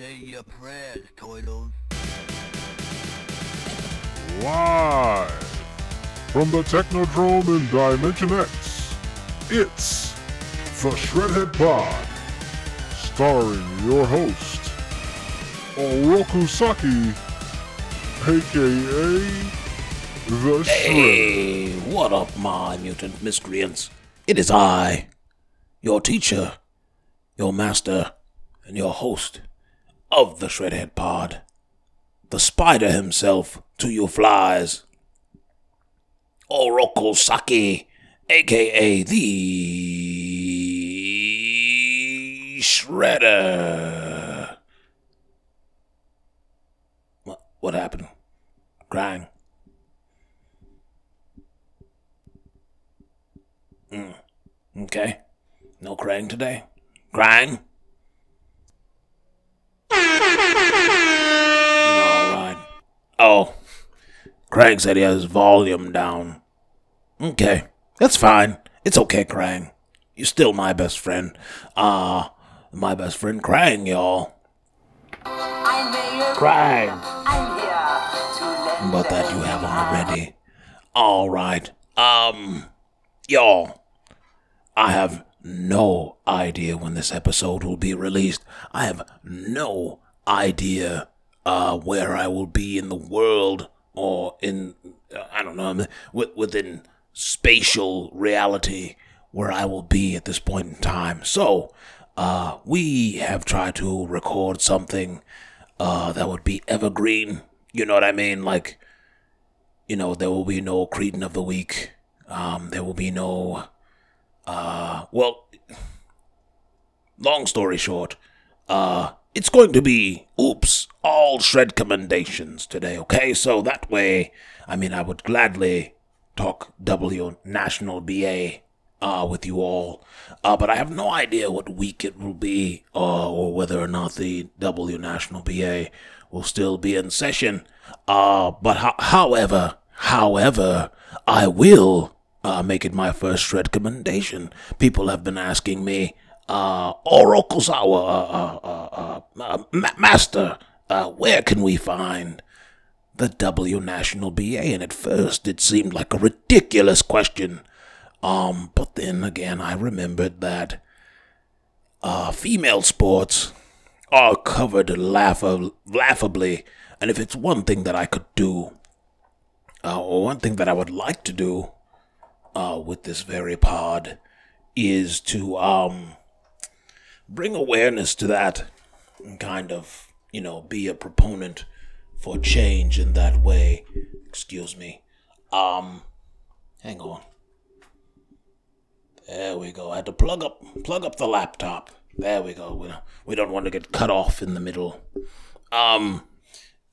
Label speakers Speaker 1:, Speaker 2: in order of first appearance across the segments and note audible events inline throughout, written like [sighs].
Speaker 1: Say your prayers, Toidles.
Speaker 2: Live from the Technodrome in Dimension X, it's the Shredhead Pod, starring your host, Oroku Saki, aka the Shredder.
Speaker 3: Hey, what up, my mutant miscreants? It is I, your teacher, your master, and your host of the Shredhead Pod. The spider himself to you flies. Oroku Saki, aka the Shredder. What, what happened? Crying. Hmm, okay. No crying today? Crying? Alright. Oh. Krang said he has volume down. Okay. That's fine. It's okay, Krang. You're still my best friend. Uh, my best friend Krang, y'all. Krang. But that you have already. Alright. Um, y'all. I have no idea when this episode will be released. I have no idea uh, where I will be in the world or in, uh, I don't know, within spatial reality where I will be at this point in time. So, uh, we have tried to record something uh, that would be evergreen. You know what I mean? Like, you know, there will be no Cretin of the Week. Um, there will be no uh, well, long story short, uh, it's going to be, oops, all shred commendations today, okay? So that way, I mean, I would gladly talk W National BA uh, with you all, uh, but I have no idea what week it will be, uh, or whether or not the W National BA will still be in session. Uh, but ho- however, however, I will uh, make it my first recommendation. People have been asking me, uh, Orokusawa, uh, uh, uh, uh, ma- Master, uh, where can we find the W National BA? And at first it seemed like a ridiculous question. Um, but then again, I remembered that female sports are covered laugh- laughably. And if it's one thing that I could do, or one thing that I would like to do, uh, with this very pod is to um, bring awareness to that and kind of, you know, be a proponent for change in that way. Excuse me. Um, hang on. There we go. I had to plug up plug up the laptop. There we go. We don't, we don't want to get cut off in the middle. Um,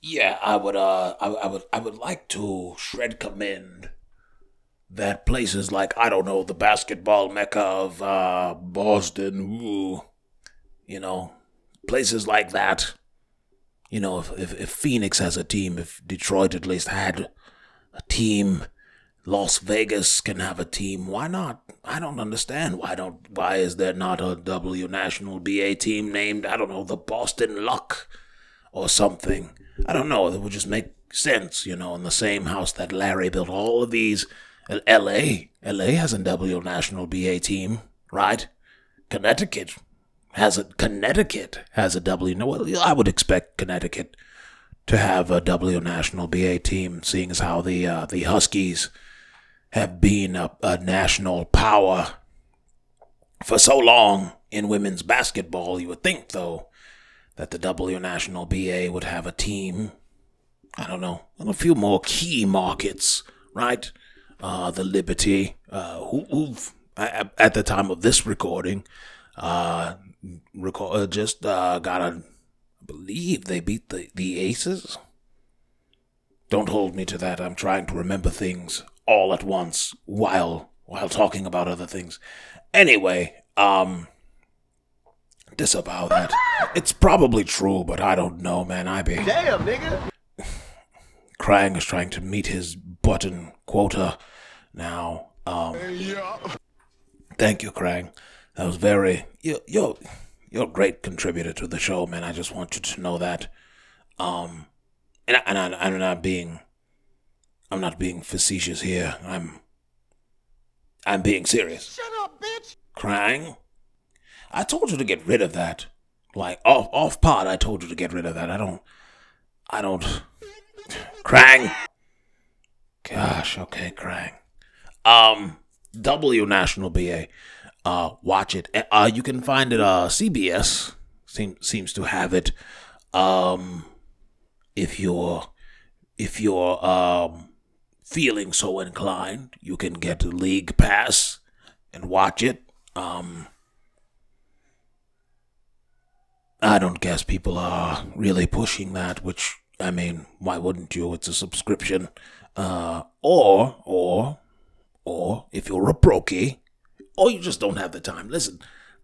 Speaker 3: yeah, I would uh, I, I would I would like to shred commend that places like I don't know the basketball mecca of uh, Boston, ooh, you know, places like that. You know, if, if if Phoenix has a team, if Detroit at least had a team, Las Vegas can have a team. Why not? I don't understand. Why don't? Why is there not a W National BA team named I don't know the Boston Luck or something? I don't know. It would just make sense, you know, in the same house that Larry built all of these L.A. L.A. has a W National BA team, right? Connecticut has a Connecticut has a W. Well, I would expect Connecticut to have a W National BA team, seeing as how the uh, the Huskies have been a, a national power for so long in women's basketball. You would think, though, that the W National BA would have a team. I don't know, in a few more key markets, right? Uh, the Liberty, uh, who, who've at, the time of this recording, uh, record, uh, just uh, got a, I believe they beat the the Aces. Don't hold me to that. I'm trying to remember things all at once while while talking about other things. Anyway, um, disavow that. It's probably true, but I don't know, man. I be.
Speaker 4: Damn, nigga. [sighs]
Speaker 3: Krang is trying to meet his button quota now. Um, thank you, Krang. That was very yo, yo you're a great contributor to the show, man. I just want you to know that. Um, and I, and I, I'm not being, I'm not being facetious here. I'm, I'm being serious.
Speaker 1: Shut up, bitch!
Speaker 3: Krang, I told you to get rid of that. Like off off pod, I told you to get rid of that. I don't, I don't. Krang. Gosh, okay, Krang. Um, W National BA. Uh, watch it. Uh, you can find it. Uh, CBS seems seems to have it. Um, if you're if you're um feeling so inclined, you can get a League Pass and watch it. Um, I don't guess people are really pushing that. Which I mean, why wouldn't you? It's a subscription. Uh, or or or if you're a brokey, or you just don't have the time. Listen,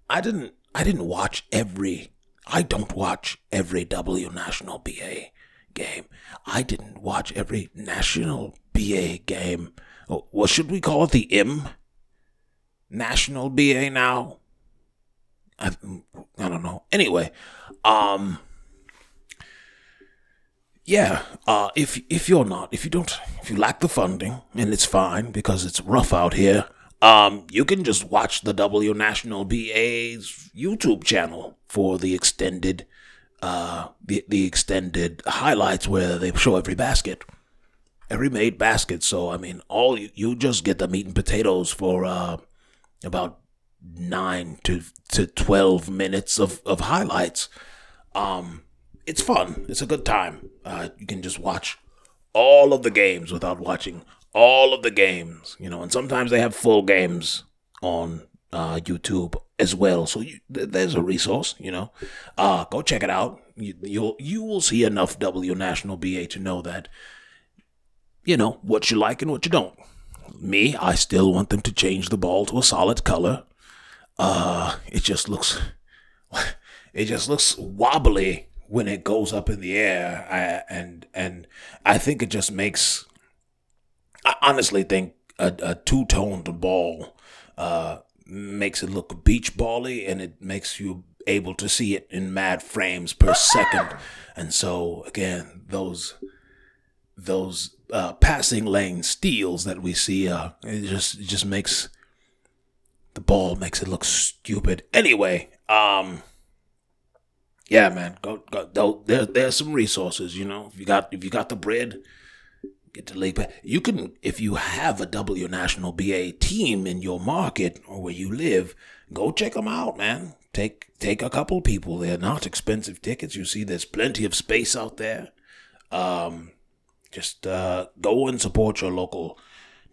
Speaker 3: I didn't I didn't watch every I don't watch every W National BA game. I didn't watch every National BA game. Oh, What should we call it? The M National BA now? I, I don't know. Anyway, um yeah, uh, if if you're not, if you don't, if you lack the funding, and it's fine because it's rough out here, um, you can just watch the W National BA's YouTube channel for the extended, uh, the the extended highlights where they show every basket, every made basket. So I mean, all you, you just get the meat and potatoes for uh, about nine to to twelve minutes of of highlights. Um, it's fun. It's a good time. Uh, you can just watch all of the games without watching all of the games, you know, and sometimes they have full games on uh, YouTube as well. So you, th- there's a resource, you know. Uh, go check it out. You, you'll you will see enough W National BA to know that, you know, what you like and what you don't. Me, I still want them to change the ball to a solid color. Uh, it just looks, [laughs] it just looks wobbly when it goes up in the air. I, and and I think it just makes I honestly think a, a two toned ball uh, makes it look beach bally and it makes you able to see it in mad frames per second. [laughs] And so again, those those uh, passing lane steals that we see, uh, it just it just makes the ball makes it look stupid. Anyway, um, yeah, man, go go. there, there's some resources, you know. If you got if you got the bread, get league. Pass. You can, if you have a W National BA team in your market or where you live, go check them out, man. Take take a couple people. They're not expensive tickets. You see, there's plenty of space out there. Um, just uh, go and support your local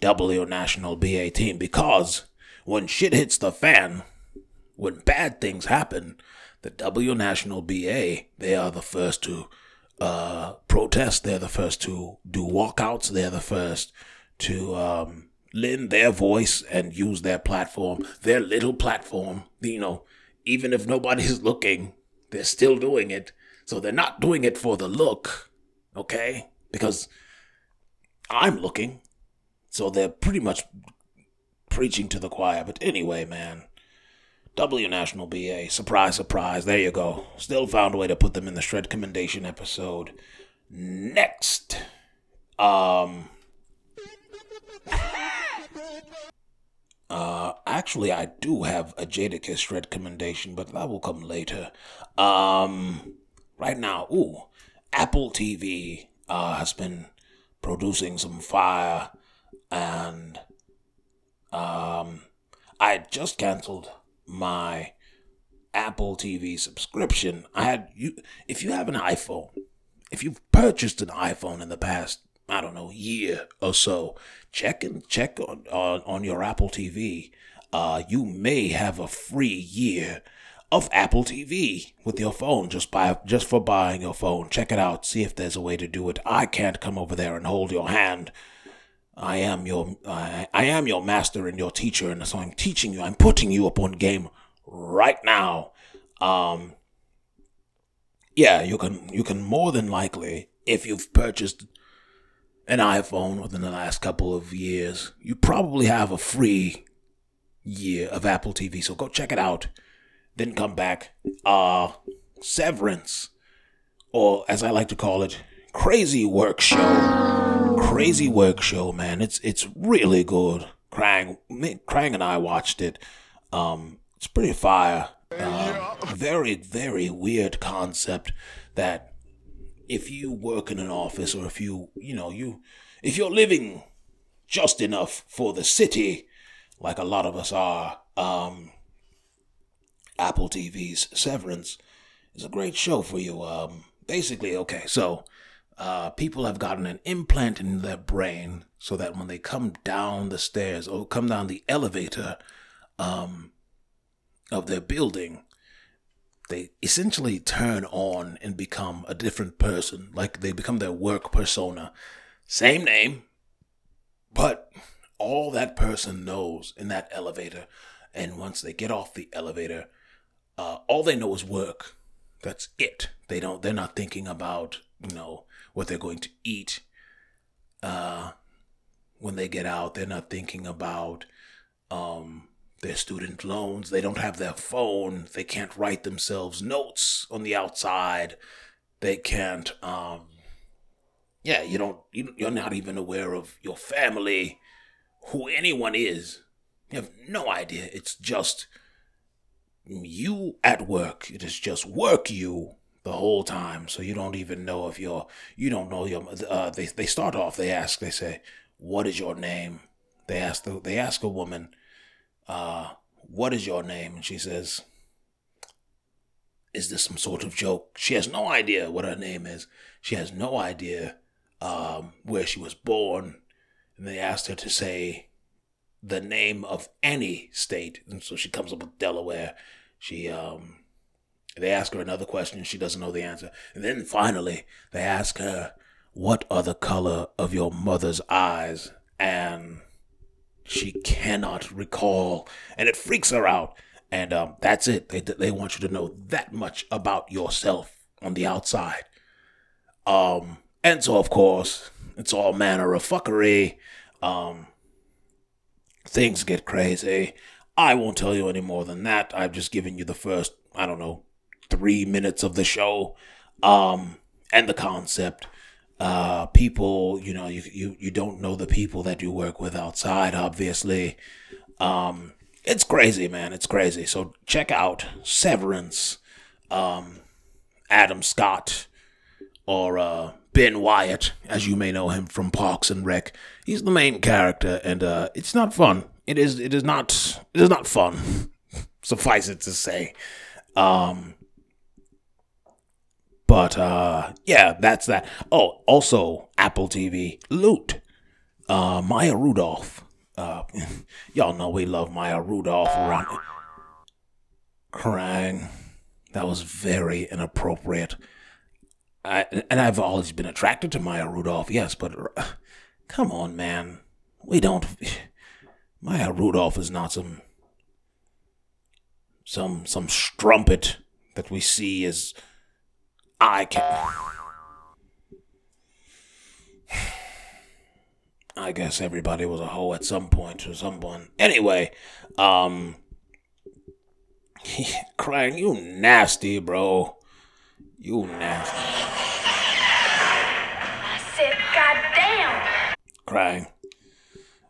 Speaker 3: W National BA team because when shit hits the fan, when bad things happen, the W National BA they are the first to uh, protest. They're the first to do walkouts. They're the first to um, lend their voice and use their platform, their little platform. You know, even if nobody's looking, they're still doing it. So they're not doing it for the look, okay? Because I'm looking. So they're pretty much preaching to the choir. But anyway, man. W National BA. Surprise, surprise. There you go. Still found a way to put them in the Shred Commendation episode. Next. Um. Uh, actually, I do have a Jadakiss Shred Commendation, but that will come later. Um, right now, ooh, Apple TV uh, has been producing some fire, and um, I just canceled my Apple TV subscription. I had you if you have an iPhone, if you've purchased an iPhone in the past, I don't know, year or so, check and check on on, on your Apple TV. Uh, you may have a free year of Apple TV with your phone just by just for buying your phone. Check it out. See if there's a way to do it. I can't come over there and hold your hand. I am your I, I am your master and your teacher, and so I'm teaching you. I'm putting you upon game right now. Um, yeah, you can you can more than likely if you've purchased an iPhone within the last couple of years, you probably have a free year of Apple TV. So go check it out. then come back. Uh, Severance, or as I like to call it, Crazy Work Show. Crazy Work Show, man. It's it's really good. Krang, me, Krang and I watched it. Um, it's pretty fire. Um, very very weird concept that if you work in an office or if you you know you if you're living just enough for the city, like a lot of us are, um, Apple TV's Severance is a great show for you. Um, basically, okay, so uh, people have gotten an implant in their brain so that when they come down the stairs or come down the elevator um, of their building, they essentially turn on and become a different person. Like they become their work persona. Same name, but all that person knows in that elevator, and once they get off the elevator, uh, all they know is work. That's it. They don't. They're not thinking about you know what they're going to eat. Uh, when they get out, they're not thinking about um, their student loans. They don't have their phone. They can't write themselves notes on the outside. They can't. Um, yeah, you don't. You, you're not even aware of your family, who anyone is. You have no idea. It's just you at work. It is just work you the whole time. So you don't even know if you're. You don't know your. Uh, they they start off. They ask. They say, "What is your name?" They ask. The, they ask a woman, uh, "What is your name?" And she says, "Is this some sort of joke?" She has no idea what her name is. She has no idea um, where she was born. And they asked her to say the name of any state. And so she comes up with Delaware. She um they ask her another question, she doesn't know the answer. And then finally they ask her, What are the color of your mother's eyes? And she cannot recall. And it freaks her out. And um, that's it. They, they want you to know that much about yourself on the outside. Um, and so, of course, it's all manner of fuckery. Um, things get crazy. I won't tell you any more than that. I've just given you the first, I don't know, three minutes of the show, um, and the concept. Uh, people, you know, you, you, you don't know the people that you work with outside, obviously. Um, it's crazy, man. It's crazy. So check out Severance, um, Adam Scott, or, uh, Ben Wyatt, as you may know him from Parks and Rec. He's the main character, and uh, it's not fun. It is. It is not. It is not fun. [laughs] Suffice it to say. Um, but uh, yeah, that's that. Oh, also Apple TV Loot. Uh, Maya Rudolph. Uh, [laughs] y'all know we love Maya Rudolph around. Krang. That was very inappropriate. I, and I've always been attracted to Maya Rudolph, yes, but uh, come on, man. We don't. [sighs] Maya Rudolph is not some. some some strumpet that we see as I can. I guess everybody was a hoe at some point or someone. Anyway, um. [laughs] Krang, you nasty, bro. You nasty.
Speaker 4: I said, goddamn.
Speaker 3: Krang.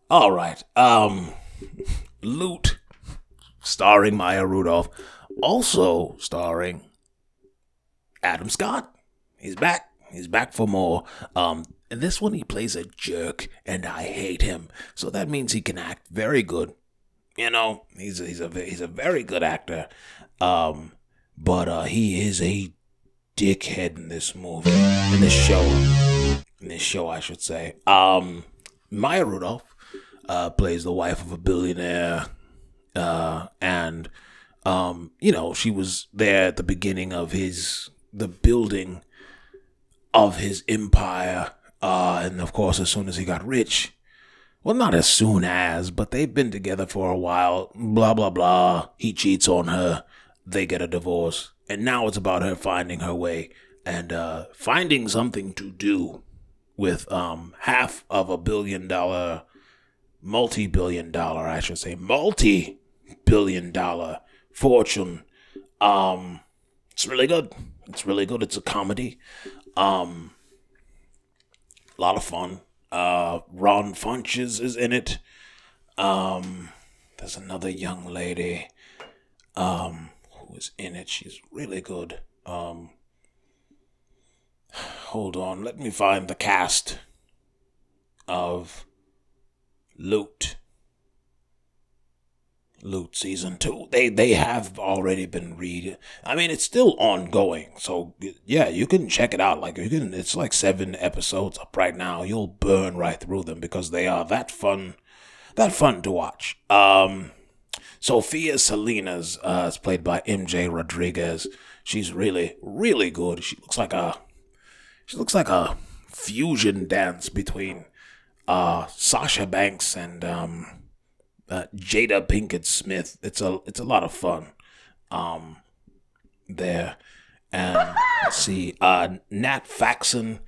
Speaker 3: All right. Um, Loot, starring Maya Rudolph, also starring Adam Scott. He's back. He's back for more. Um, in this one he plays a jerk, and I hate him. So that means he can act very good. You know, he's a, he's a he's a very good actor. Um, but uh, he is a dickhead in this movie, in this show, in this show, I should say. Um, Maya Rudolph uh, plays the wife of a billionaire, uh, and um, you know she was there at the beginning of his the building of his empire, uh, and of course, as soon as he got rich. Well, not as soon as, but they've been together for a while. Blah, blah, blah. He cheats on her. They get a divorce and now it's about her finding her way and uh, finding something to do with um, half of a billion dollar, multi billion dollar, I should say, multi billion dollar fortune Um, it's really good. It's really good. It's a comedy. Um, a lot of fun. Uh, Ron Funches is in it. Um, there's another young lady. Um, who is in it. She's really good. Um, hold on. Let me find the cast of Loot. Loot season two. They they have already been read. I mean, it's still ongoing. So yeah, you can check it out. Like you can. It's like seven episodes up right now. You'll burn right through them because they are that fun, that fun to watch. Um, Sophia Salinas uh, is played by MJ Rodriguez. She's really really good. She looks like a, she looks like a fusion dance between uh Sasha Banks and um uh, Jada Pinkett Smith. It's a it's a lot of fun. Um, there, and [laughs] let's see, uh, Nat Faxon.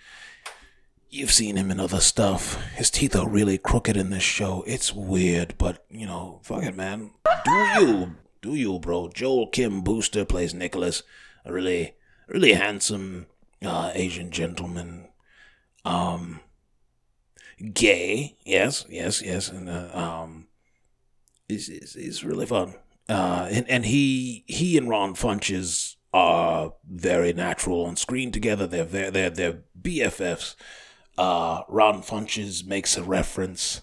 Speaker 3: You've seen him in other stuff. His teeth are really crooked in this show. It's weird, but you know, fuck it, man. Do you, do you, bro? Joel Kim Booster plays Nicholas, a really, really handsome uh, Asian gentleman. Um, gay, yes, yes, yes, and uh, um is really fun. Uh, and and he he and Ron Funches are very natural on screen together. They're they're they're, they're BFFs. Uh, Ron Funches makes a reference.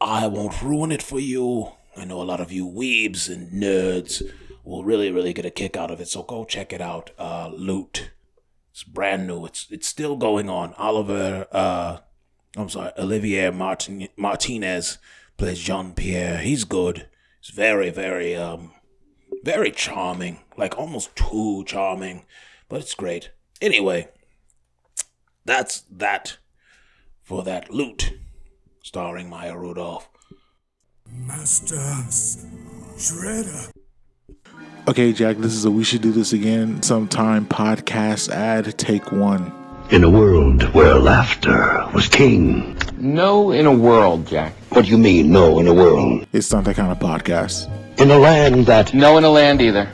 Speaker 3: I won't ruin it for you. I know a lot of you weebs and nerds will really really get a kick out of it. So go check it out. Uh, Loot. It's brand new. It's it's still going on. Oliver. Uh, I'm sorry, Olivier Martin, Martinez plays Jean Pierre. He's good. He's very, very, um, very charming. Like almost too charming, but it's great. Anyway, that's that for that loot, starring Maya Rudolph.
Speaker 5: Masters, Shredder.
Speaker 6: Okay, Jack, this is a We Should Do This Again Sometime podcast ad. Take one.
Speaker 7: In a world where laughter was king.
Speaker 8: No, in a world, Jack.
Speaker 7: What do you mean, no, in a world?
Speaker 6: It's not that kind of podcast.
Speaker 7: In a land that,
Speaker 8: No in a land either.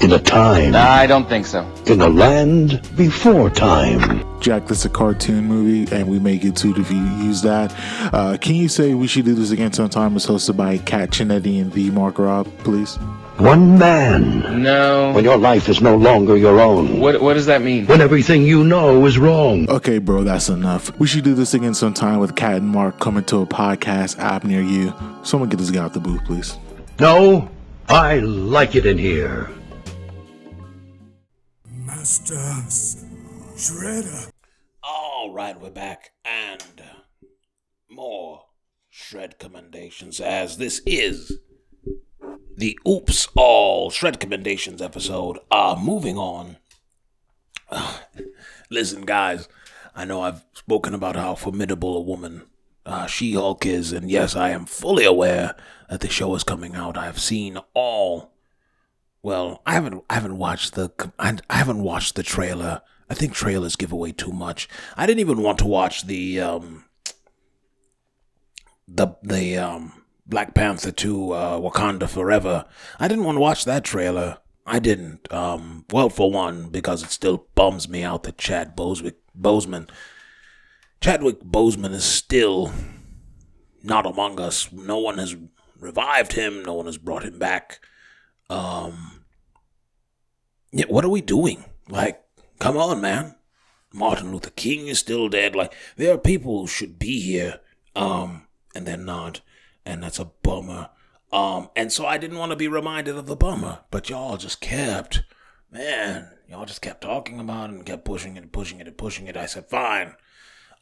Speaker 7: in a time, Nah,
Speaker 8: I don't think so.
Speaker 7: in a land before time.
Speaker 6: Jack, this is a cartoon movie, and we may get sued if you use that. Uh, can you say We Should Do This Again Sometime It's hosted by Kat Chinetti and V. Mark Rob, please?
Speaker 7: One man.
Speaker 8: No.
Speaker 7: When your life is no longer your own.
Speaker 8: What What does that mean?
Speaker 7: When everything you know is wrong.
Speaker 6: Okay, bro, that's enough. We should do this again sometime with Cat and Mark coming to a podcast app near you. Someone get this guy out the booth, please.
Speaker 7: No, I like it in here.
Speaker 5: Masters, Shredder.
Speaker 3: All right, we're back and more shred commendations as this is the Oops All Shred Commendations episode. Uh, moving on. Uh, [sighs] listen, guys, I know I've spoken about how formidable a woman uh, She Hulk is, and yes, I am fully aware that the show is coming out. I have seen all. Well, I haven't. I haven't watched the. I haven't watched the trailer. I think trailers give away too much. I didn't even want to watch the um. The the um Black Panther 2 uh, Wakanda Forever. I didn't want to watch that trailer. I didn't. Um, well, for one, because it still bums me out that Chad Boswick, Boseman, Chadwick Boseman is still not among us. No one has revived him. No one has brought him back. Um, yeah, what are we doing? Like, come on, man. Martin Luther King is still dead. Like, there are people who should be here, um, and they're not and that's a bummer. Um, and so I didn't want to be reminded of the bummer, but y'all just kept, man, y'all just kept talking about it and kept pushing it and pushing it and pushing it. I said, fine.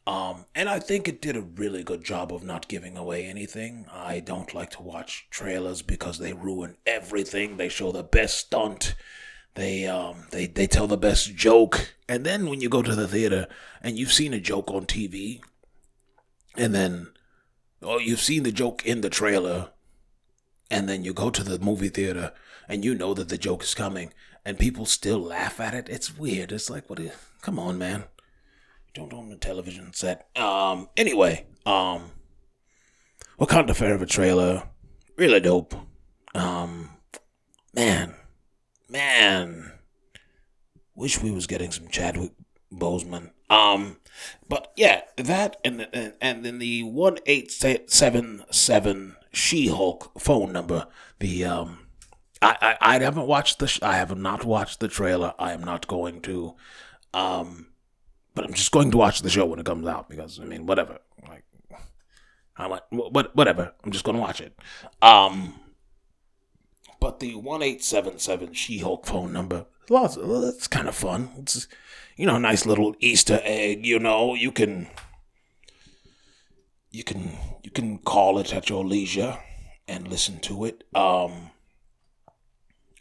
Speaker 3: Um, and I think it did a really good job of not giving away anything. I don't like to watch trailers because they ruin everything. They show the best stunt. They um they, they tell the best joke. And then when you go to the theater and you've seen a joke on TV, and then oh, you've seen the joke in the trailer, and then you go to the movie theater and you know that the joke is coming, and people still laugh at it. It's weird. It's like, what? Is, come on, man. Don't own a television set. Um. Anyway, um. Wakanda Forever trailer, really dope. Um, man, man, wish we was getting some Chadwick Boseman. Um, but yeah, that and and, and then the one eight seven seven She Hulk phone number. The um, I, I I haven't watched the I have not watched the trailer. I am not going to. Um, but I'm just going to watch the show when it comes out because I mean whatever. Like, I like what whatever. I'm just going to watch it. Um, but the one eight seven seven She Hulk phone number. Lots. That's kind of fun. It's you know, nice little Easter egg. You know, you can you can you can call it at your leisure and listen to it. Um.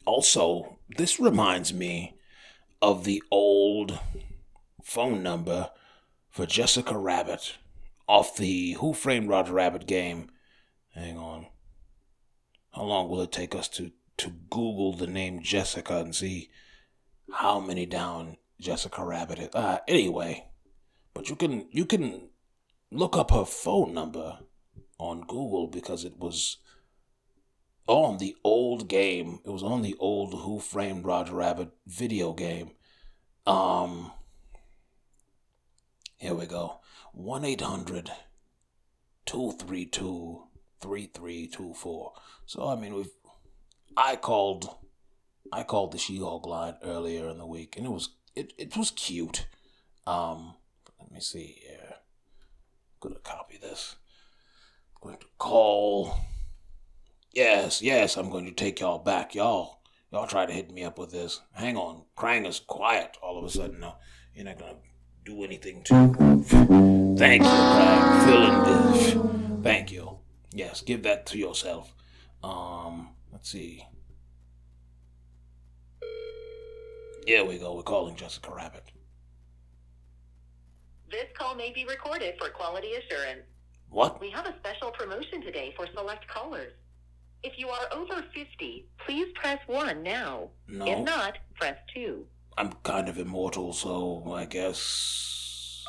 Speaker 3: Also, this reminds me of the old phone number for Jessica Rabbit off the Who Framed Roger Rabbit game. Hang on. How long will it take us to, to Google the name Jessica and see how many down Jessica Rabbit? Uh, anyway, but you can you can look up her phone number on Google because it was on the old game. It was on the old Who Framed Roger Rabbit video game. Um, here we go 1 800 232 3324. So, I mean, we've. I called. I called the She-Hulk line earlier in the week, and it was it, it was cute. Um, let me see here. I'm gonna copy this. I'm going to call. Yes, yes, I'm going to take y'all back, y'all. Y'all try to hit me up with this. Hang on, Krang is quiet all of a sudden. No, you're not gonna do anything to Thank you, Krang. Fill in this. Thank you. Yes, give that to yourself. Um, let's see. Here we go. We're calling Jessica Rabbit.
Speaker 9: This call may be recorded for quality assurance.
Speaker 3: What?
Speaker 9: We have a special promotion today for select callers. If you are over 50, please press 1 now.
Speaker 3: No.
Speaker 9: If not, press 2.
Speaker 3: I'm kind of immortal, so I guess.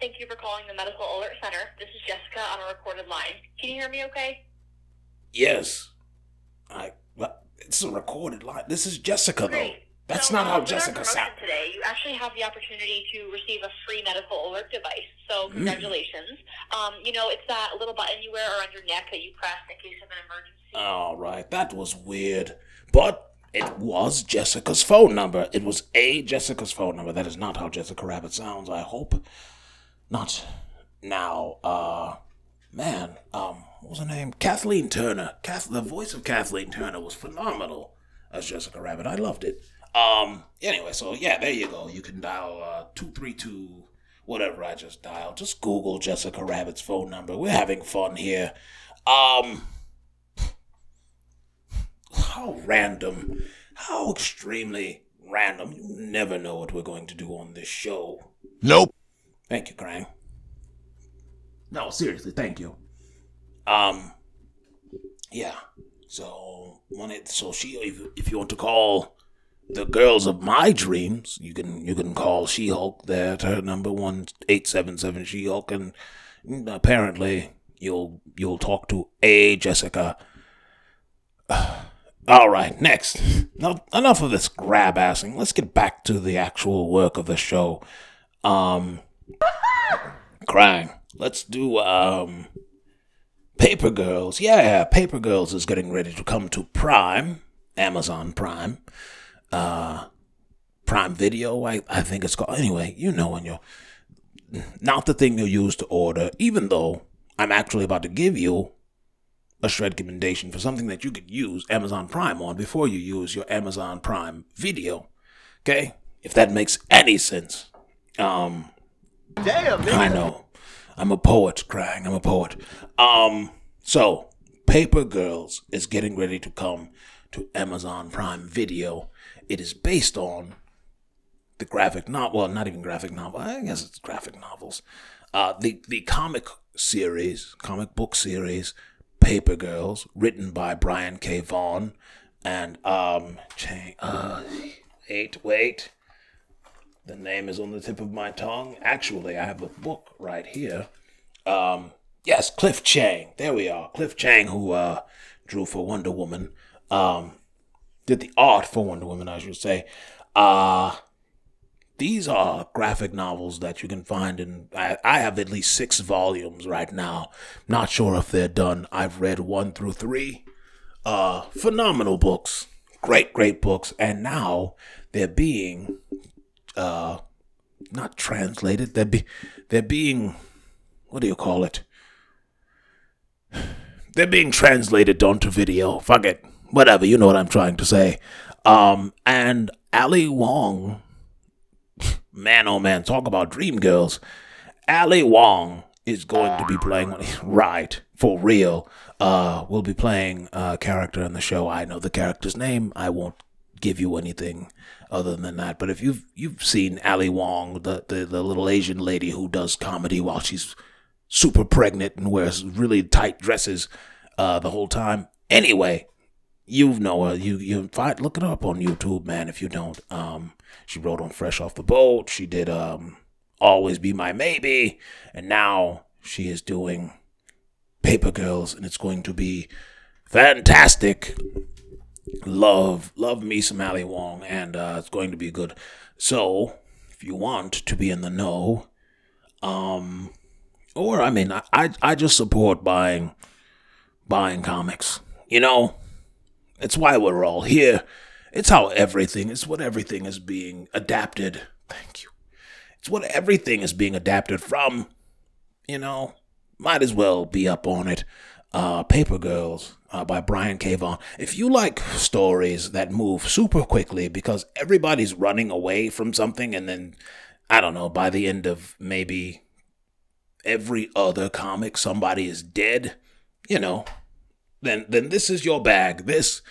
Speaker 10: Thank you for calling the Medical Alert Center. This is Jessica on a recorded line. Can you hear me okay?
Speaker 3: Yes. I. Well, it's a recorded line. This is Jessica, though.
Speaker 10: Great.
Speaker 3: That's
Speaker 10: So,
Speaker 3: not how Jessica sounds.
Speaker 10: Today, you actually have the opportunity to receive a free medical alert device. So,
Speaker 3: Mm.
Speaker 10: congratulations. Um, you know, it's that little button you wear around your neck that you press in case of an emergency.
Speaker 3: All right, that was weird. But it was Jessica's phone number. It was a Jessica's phone number. That is not how Jessica Rabbit sounds, I hope. Not now. Uh man, um, what was her name? Kathleen Turner. Kath the voice of Kathleen Turner was phenomenal as Jessica Rabbit. I loved it. Um anyway, so yeah, there you go. You can dial uh two three two whatever I just dialed. Just Google Jessica Rabbit's phone number. We're having fun here. Um how random, how extremely random. You never know what we're going to do on this show.
Speaker 2: Nope.
Speaker 3: Thank you, Krang. No, seriously, thank you. Um, yeah. So when it, so she, if, if you want to call the girls of my dreams, you can you can call She Hulk there at her number one eight seven seven She Hulk, and apparently you'll you'll talk to a Jessica. [sighs] All right, next. Now, enough of this grab assing. Let's get back to the actual work of the show. Um, [laughs] Krang, let's do um, Paper Girls. Yeah, Paper Girls is getting ready to come to Prime, Amazon Prime, uh, Prime Video. I I think it's called. Anyway, you know when you're not the thing you use to order. Even though I'm actually about to give you a shred recommendation for something that you could use Amazon Prime on before you use your Amazon Prime video. Okay? If that makes any sense. Um
Speaker 1: Damn,
Speaker 3: I know. I'm a poet, Krang. I'm a poet. Um so Paper Girls is getting ready to come to Amazon Prime Video. It is based on the graphic novel, well, not even graphic novel. I guess it's graphic novels. Uh, the the comic series, comic book series, Paper Girls, written by Brian K. Vaughan, and um, uh, wait, wait. The name is on the tip of my tongue. Actually, I have the book right here. Um, yes, Cliff Chiang. There we are. Cliff Chiang, who uh, drew for Wonder Woman, um, did the art for Wonder Woman, I should say. Uh, these are graphic novels that you can find in. I, I have at least six volumes right now. Not sure if they're done. I've read one through three. Uh, phenomenal books. Great, great books. And now they're being, uh, not translated. They're be, they're being, what do you call it? They're being translated onto video. Fuck it. Whatever. You know what I'm trying to say. Um, and Ali Wong man, oh man, talk about dream girls. Ali Wong is going to be playing [laughs] right for real. Uh, will be playing a character in the show. I know the character's name. I won't give you anything other than that. But if you've you've seen Ali Wong, the, the the little Asian lady who does comedy while she's super pregnant and wears really tight dresses uh, the whole time. Anyway, you've know her. You you find look it up on YouTube, man. If you don't, um, she wrote on Fresh Off the Boat. She did um, Always Be My Maybe, and now she is doing Paper Girls, and it's going to be fantastic. Love, love me some Ali Wong, and uh, it's going to be good. So, if you want to be in the know, um, or I mean, I, I, I just support buying, buying comics. You know, it's why we're all here. It's how everything, it's what everything is being adapted. Thank you. It's what everything is being adapted from. You know, might as well be up on it. Uh, Paper Girls uh, by Brian K. Vaughan. If you like stories that move super quickly because everybody's running away from something and then, I don't know, by the end of maybe every other comic, somebody is dead, you know, then then this is your bag. This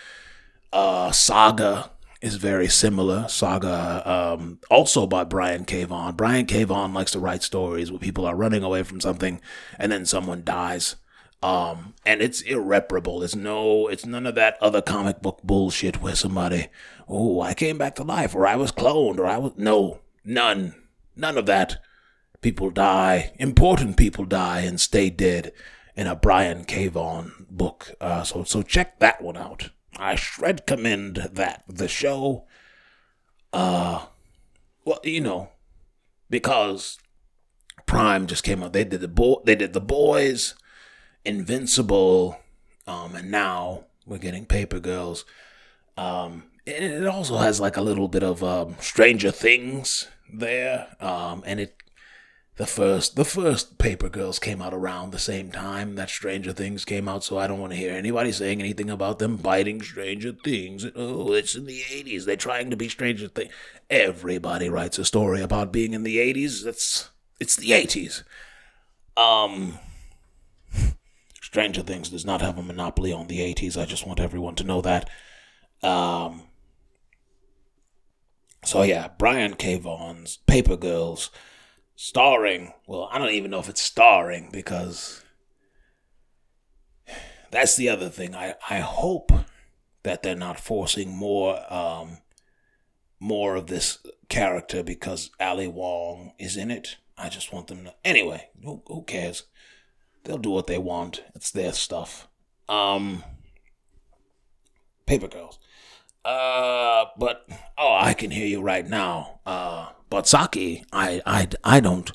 Speaker 3: uh, saga is very similar. Saga, um, also by Brian K. Vaughan. Brian K. Vaughan likes to write stories where people are running away from something and then someone dies. Um, and it's irreparable. It's no, it's none of that other comic book bullshit where somebody, oh, I came back to life, or I was cloned, or I was, no, none, none of that. People die, important people die and stay dead in a Brian. Vaughan book. Uh, so, so check that one out. I shred commend that the show. Uh, well, you know, because Prime just came out. They did the bo- They did the boys, Invincible, um, and now we're getting Paper Girls. Um, and it also has like a little bit of um, Stranger Things there, um, and it the first the first Paper Girls came out around the same time that Stranger Things came out, so I don't want to hear anybody saying anything about them biting Stranger Things. Oh, it's in the eighties. They're trying to be Stranger Things. Everybody writes a story about being in the eighties. It's it's the eighties. Um Stranger Things does not have a monopoly on the eighties. I just want everyone to know that. Um so yeah, Brian K. Vaughan's Paper Girls starring. Well, I don't even know if it's starring because that's the other thing. I, I hope that they're not forcing more um more of this character because Ali Wong is in it. I just want them to anyway, who, who cares? They'll do what they want. It's their stuff. Um Paper Girls. Uh but oh I can hear you right now. Uh but Saki, I, I, I don't,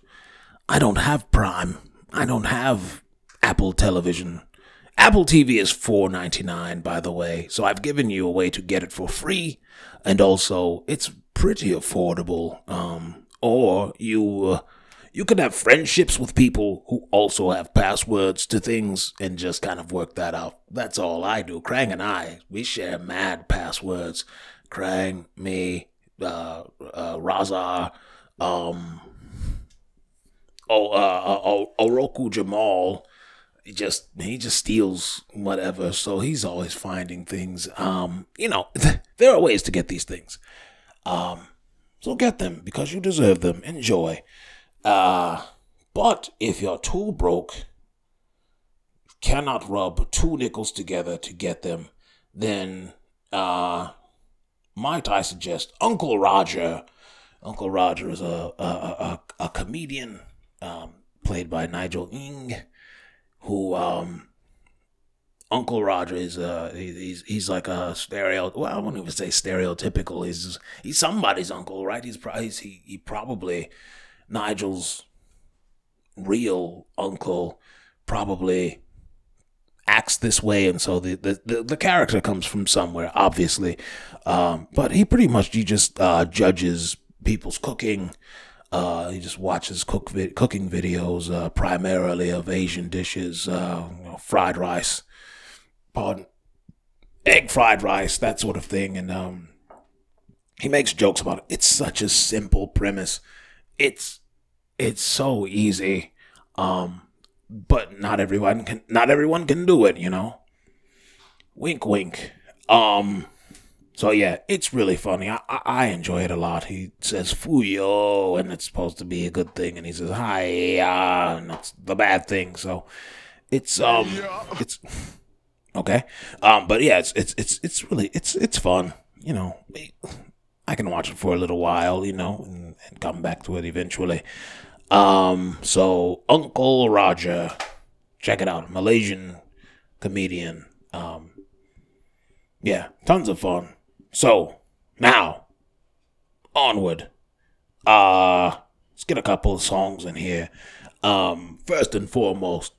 Speaker 3: I don't have Prime. I don't have Apple Television. Apple TV is four ninety nine, by the way. So I've given you a way to get it for free, and also it's pretty affordable. Um, or you, uh, you could have friendships with people who also have passwords to things and just kind of work that out. That's all I do. Krang and I, we share mad passwords. Krang, me, uh, uh, Rahzar, um, oh, uh, uh, Oroku Jamal. He just he just steals whatever, so he's always finding things. Um, you know, [laughs] there are ways to get these things. Um, so get them because you deserve them. Enjoy. Uh, but if you're too broke, cannot rub two nickels together to get them, then uh might I suggest Uncle Roger? Uncle Roger is a a, a, a comedian um, played by Nigel Ng. who um Uncle Roger is uh he's he's like a stereo well I won't even say stereotypical he's he's somebody's uncle right he's probably he he probably Nigel's real uncle probably acts this way and so the the, the, the character comes from somewhere obviously um but he pretty much he just uh judges people's cooking uh, he just watches cook vi- cooking videos, uh, primarily of Asian dishes, uh, you know, fried rice, pardon, egg fried rice, that sort of thing. And um, he makes jokes about it. It's such a simple premise. It's it's so easy, um, but not everyone can not everyone can do it. You know. Wink, wink. Um. So yeah, it's really funny. I, I I enjoy it a lot. He says "fuyo" and it's supposed to be a good thing, and he says "hi," uh, and it's the bad thing. So it's um, it's okay. Um, but yeah, it's it's it's it's really it's it's fun. You know, I can watch it for a little while. You know, and, and come back to it eventually. Um, so Uncle Roger, check it out, Malaysian comedian. Um, yeah, tons of fun. So now, onward. Uh let's get a couple of songs in here. Um, first and foremost,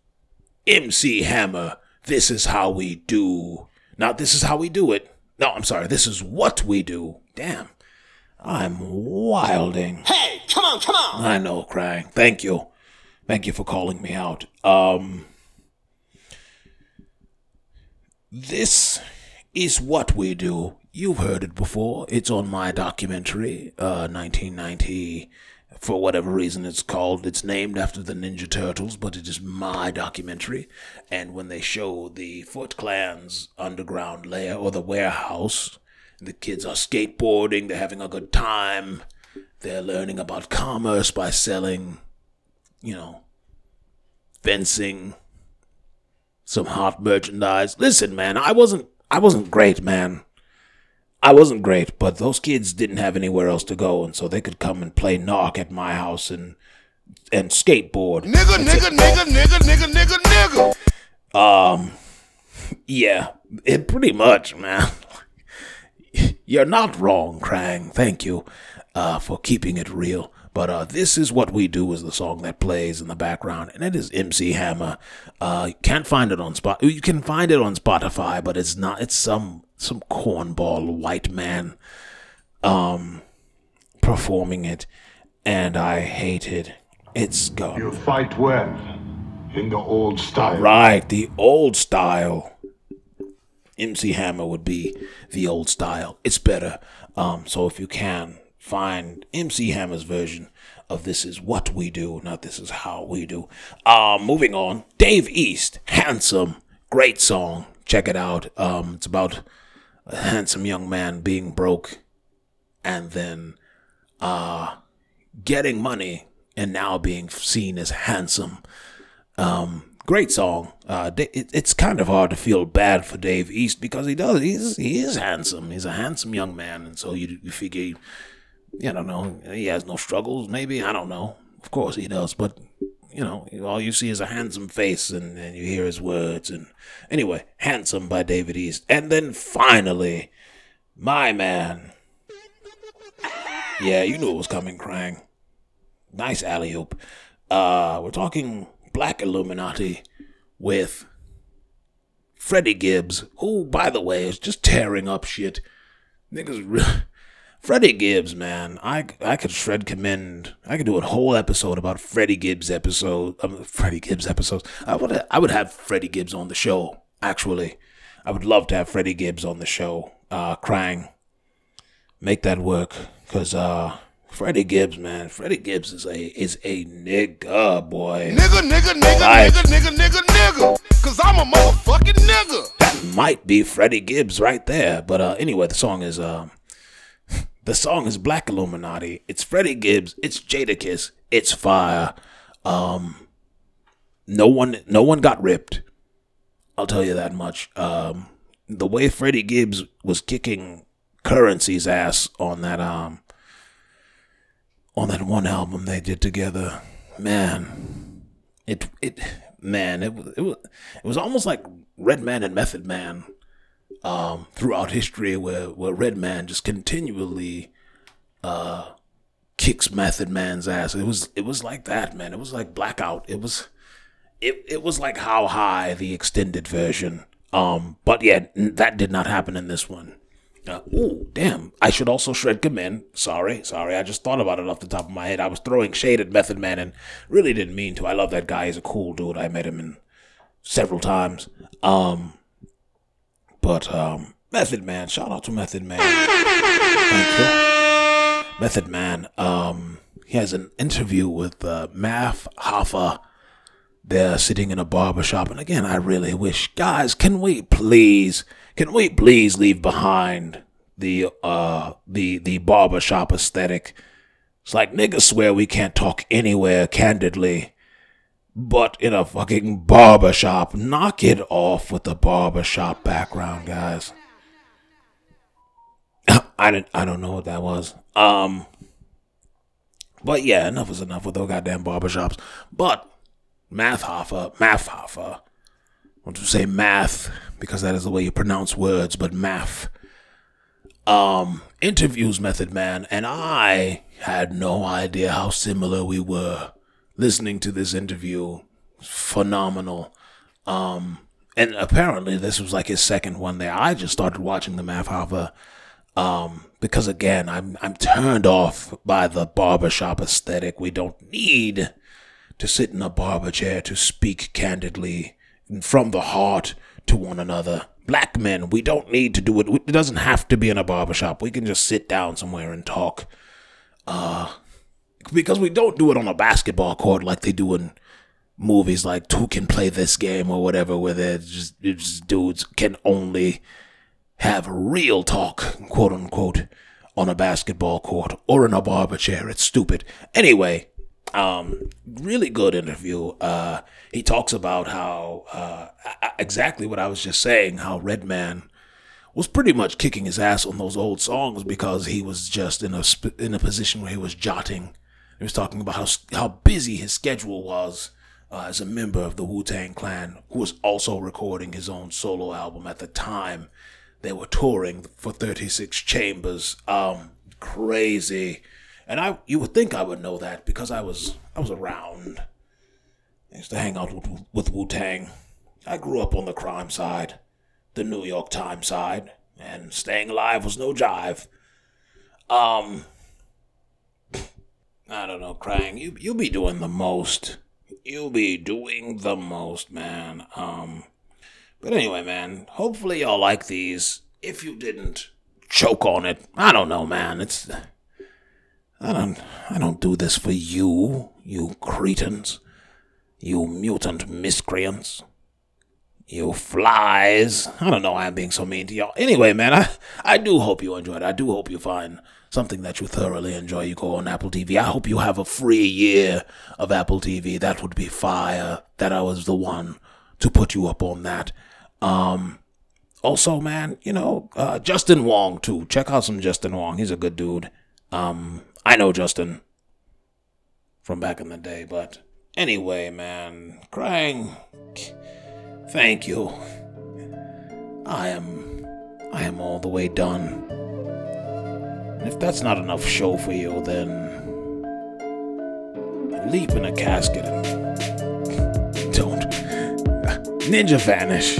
Speaker 3: MC Hammer. This is how we do. Now, this is how we do it. No, I'm sorry. This is what we do. Damn, I'm wilding.
Speaker 11: Hey, come on, come on.
Speaker 3: I know, Krang. Thank you. Thank you for calling me out. Um This is what we do. You've heard it before. It's on my documentary, uh 1990 for whatever reason it's called it's named after the Ninja Turtles, but it is my documentary. And when they show the Foot Clan's underground lair or the warehouse, the kids are skateboarding, they're having a good time. They're learning about commerce by selling, you know, fencing, some hot merchandise. Listen, man, I wasn't I wasn't great, man. I wasn't great, but those kids didn't have anywhere else to go, and so they could come and play knock at my house and and skateboard.
Speaker 11: Nigga, nigga, nigga, nigga, nigga, nigga, nigga.
Speaker 3: Um, yeah, it pretty much, man. You're not wrong, Krang. Thank you, uh, for keeping it real. But uh, this is what we do is the song that plays in the background, and it is MC Hammer. Uh, you can't find it on Spot. You can find it on Spotify, but it's not. It's some some cornball white man, um, performing it, and I hate it. It's gone.
Speaker 12: You fight well in the old style.
Speaker 3: Right, the old style. MC Hammer would be the old style. It's better. Um, so if you can find MC Hammer's version of "This Is What We Do," not "This Is How We Do." Um, moving on, Dave East, "Handsome," great song. Check it out. Um, it's about a handsome young man being broke, and then uh, getting money, and now being seen as handsome. Um, great song. Uh, it, it's kind of hard to feel bad for Dave East because he does. He's he is handsome. He's a handsome young man, and so you, you figure, I don't know, he has no struggles. Maybe I don't know. Of course he does, but you know, all you see is a handsome face, and, and you hear his words. And anyway, handsome by David East, and then finally, my man. Yeah, you knew it was coming, Krang. Nice alley oop. Uh, we're talking Black Illuminati with Freddie Gibbs, who, by the way, is just tearing up shit. Niggas, re- [laughs] Freddie Gibbs, man, I, I could shred commend. I could do a whole episode about Freddie Gibbs episode. Um, Freddie Gibbs episodes. I would I would have Freddie Gibbs on the show. Actually, I would love to have Freddie Gibbs on the show. Uh, Krang, make that work, cause uh. Freddie Gibbs, man. Freddie Gibbs is a is a nigga boy.
Speaker 11: Nigga, nigga, nigga,
Speaker 3: Like,
Speaker 11: nigga, nigga, nigga, nigga. Cause I'm a motherfucking nigga.
Speaker 3: That might be Freddie Gibbs right there. But uh, anyway, the song is um, the song is Black Illuminati. It's Freddie Gibbs. It's Jadakiss. It's fire. Um, no one no one got ripped. I'll tell you that much. Um, the way Freddie Gibbs was kicking Curren$y's ass on that um on that one album they did together, man, it it man, it was it was it was almost like Redman and Method Man um, throughout history, where where Redman just continually uh, kicks Method Man's ass. It was it was like that, man. It was like Blackout. It was it it was like How High, the extended version. Um, but yeah, that did not happen in this one. Uh, ooh, damn. I should also shredcommend. Sorry, sorry. I just thought about it off the top of my head. I was throwing shade at Method Man and really didn't mean to. I love that guy. He's a cool dude. I met him in several times. Um, but um, Method Man. Shout out to Method Man. Thank you. Method Man. Um, he has an interview with uh, Math Hoffa. They're sitting in a barber shop, and again, I really wish, guys, can we please, can we please leave behind the uh the the barber shop aesthetic? It's like niggas swear we can't talk anywhere candidly, but in a fucking barber shop, knock it off with the barber shop background, guys. [laughs] I didn't, I don't know what that was. Um, but yeah, enough is enough with those goddamn barbershops. But Math Hoffa, Math Hoffa. Want to say math because that is the way you pronounce words, but math. Um, interviews Method Man, and I had no idea how similar we were. Listening to this interview, phenomenal. Um, and apparently this was like his second one there. I just started watching the Math Hoffa, um, because again, I'm I'm turned off by the barbershop aesthetic. We don't need to sit in a barber chair to speak candidly from the heart to one another. Black men, we don't need to do it. It doesn't have to be in a barber shop. We can just sit down somewhere and talk. Uh, because we don't do it on a basketball court like they do in movies like Two Can Play This Game or whatever, where they're just, just dudes can only have real talk, quote unquote, on a basketball court or in a barber chair. It's stupid. Anyway, um, really good interview. Uh, he talks about how uh, exactly what I was just saying. How Redman was pretty much kicking his ass on those old songs because he was just in a sp- in a position where he was jotting. He was talking about how how busy his schedule was uh, as a member of the Wu Tang Clan, who was also recording his own solo album at the time. They were touring for 36 Chambers. Um, crazy. And I, you would think I would know that because I was, I was around. I used to hang out with, with Wu Tang. I grew up on the crime side, the New York Times side, and staying alive was no jive. Um, I don't know, Krang. You, you be doing the most. You be doing the most, man. Um, but anyway, man. Hopefully y'all like these. If you didn't, choke on it. I don't know, man. It's. I don't I don't do this for you, you cretins. You mutant miscreants. You flies. I don't know why I'm being so mean to y'all. Anyway, man, I, I do hope you enjoyed. I do hope you find something that you thoroughly enjoy. You go on Apple TV. I hope you have a free year of Apple TV. That would be fire. That I was the one to put you up on that. Um also, man, you know, uh, Justin Wong too. Check out some Justin Wong. He's a good dude. Um, I know Justin from back in the day, but anyway, man, Krang. Thank you. I am, I am all the way done. And if that's not enough show for you, then leap in a casket and [laughs] don't. Ninja vanish.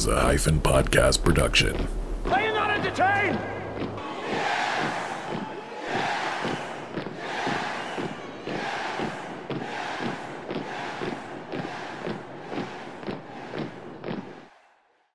Speaker 13: Is a hyphen podcast production.